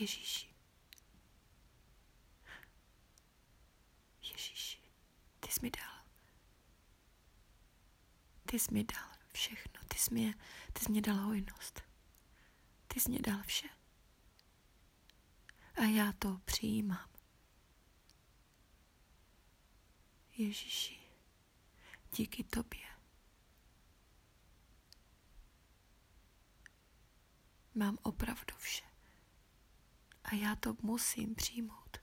Ježíši. Ježíši, ty jsi mi dal. Ty jsi mi dal všechno. Ty jsi, mě, ty jsi mě dal hojnost. Ty jsi mě dal vše. A já to přijímám. Ježíši, díky tobě. Mám opravdu vše. A já to musím přijmout.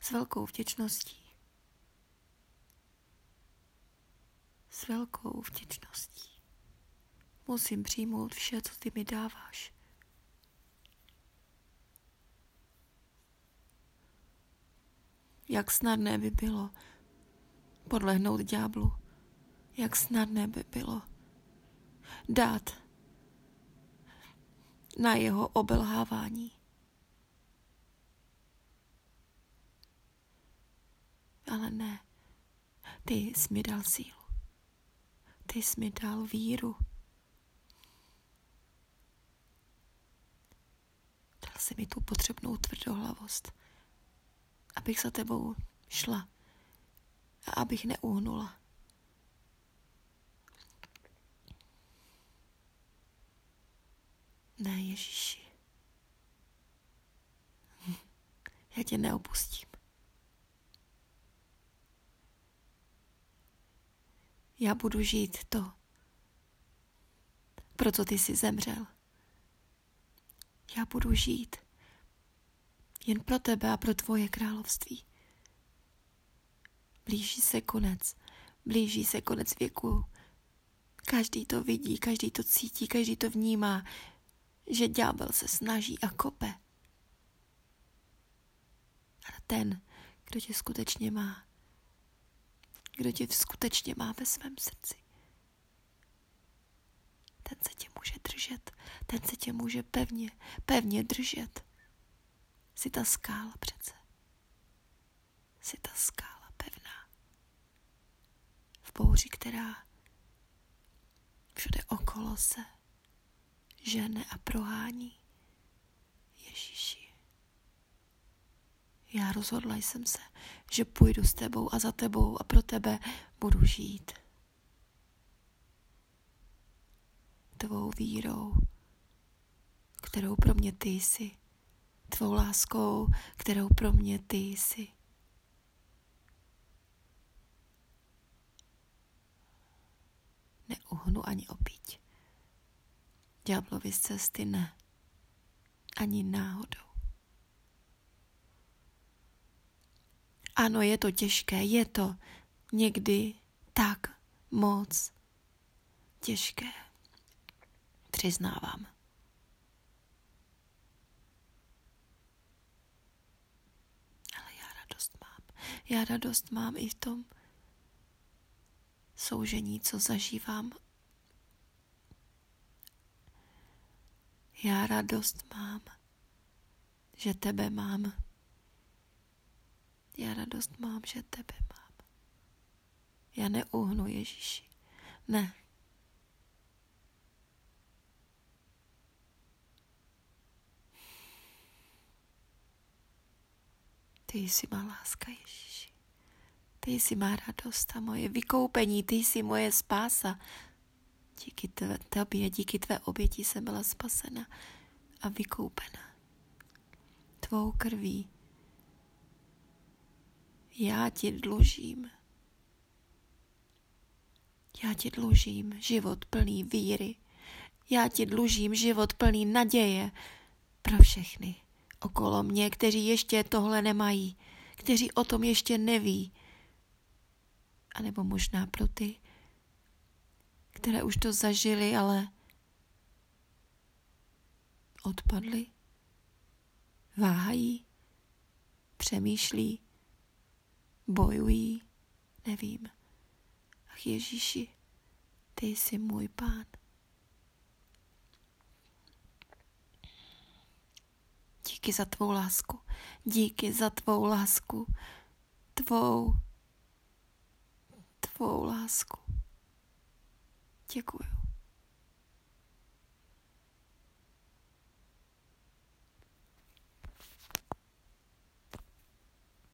S velkou vděčností. S velkou vděčností. Musím přijmout vše, co ty mi dáváš. Jak snadné by bylo podlehnout ďáblu. Jak snadné by bylo dát na jeho obelhávání. Ale ne, ty jsi mi dal sílu. Ty jsi mi dal víru. Dal jsi mi tu potřebnou tvrdohlavost abych za tebou šla a abych neuhnula. Ne, Ježíši. Já tě neopustím. Já budu žít to, pro co ty jsi zemřel. Já budu žít jen pro tebe a pro tvoje království. Blíží se konec, blíží se konec věku. Každý to vidí, každý to cítí, každý to vnímá, že ďábel se snaží a kope. Ale ten, kdo tě skutečně má, kdo tě skutečně má ve svém srdci, ten se tě může držet, ten se tě může pevně, pevně držet. Jsi ta skála přece. Jsi ta skála pevná. V bouři, která všude okolo se žene a prohání. Ježíši. Já rozhodla jsem se, že půjdu s tebou a za tebou a pro tebe budu žít. Tvou vírou, kterou pro mě ty jsi tvou láskou, kterou pro mě ty jsi. Neuhnu ani opíť. Ďáblovi z cesty ne. Ani náhodou. Ano, je to těžké, je to někdy tak moc těžké. Přiznávám. Já radost mám i v tom soužení, co zažívám. Já radost mám, že tebe mám. Já radost mám, že tebe mám. Já neuhnu Ježíši. Ne. Ty jsi má láska, Ježíši. Ty jsi má radost a moje vykoupení, ty jsi moje spása. Díky tvé, tobě, díky tvé oběti jsem byla spasena a vykoupena. Tvou krví. Já ti dlužím. Já ti dlužím život plný víry. Já ti dlužím život plný naděje pro všechny okolo mě, kteří ještě tohle nemají, kteří o tom ještě neví. A nebo možná pro ty, které už to zažili, ale odpadli, váhají, přemýšlí, bojují, nevím. Ach Ježíši, ty jsi můj pán. Díky za tvou lásku. Díky za tvou lásku. Tvou. Tvou lásku. Děkuju.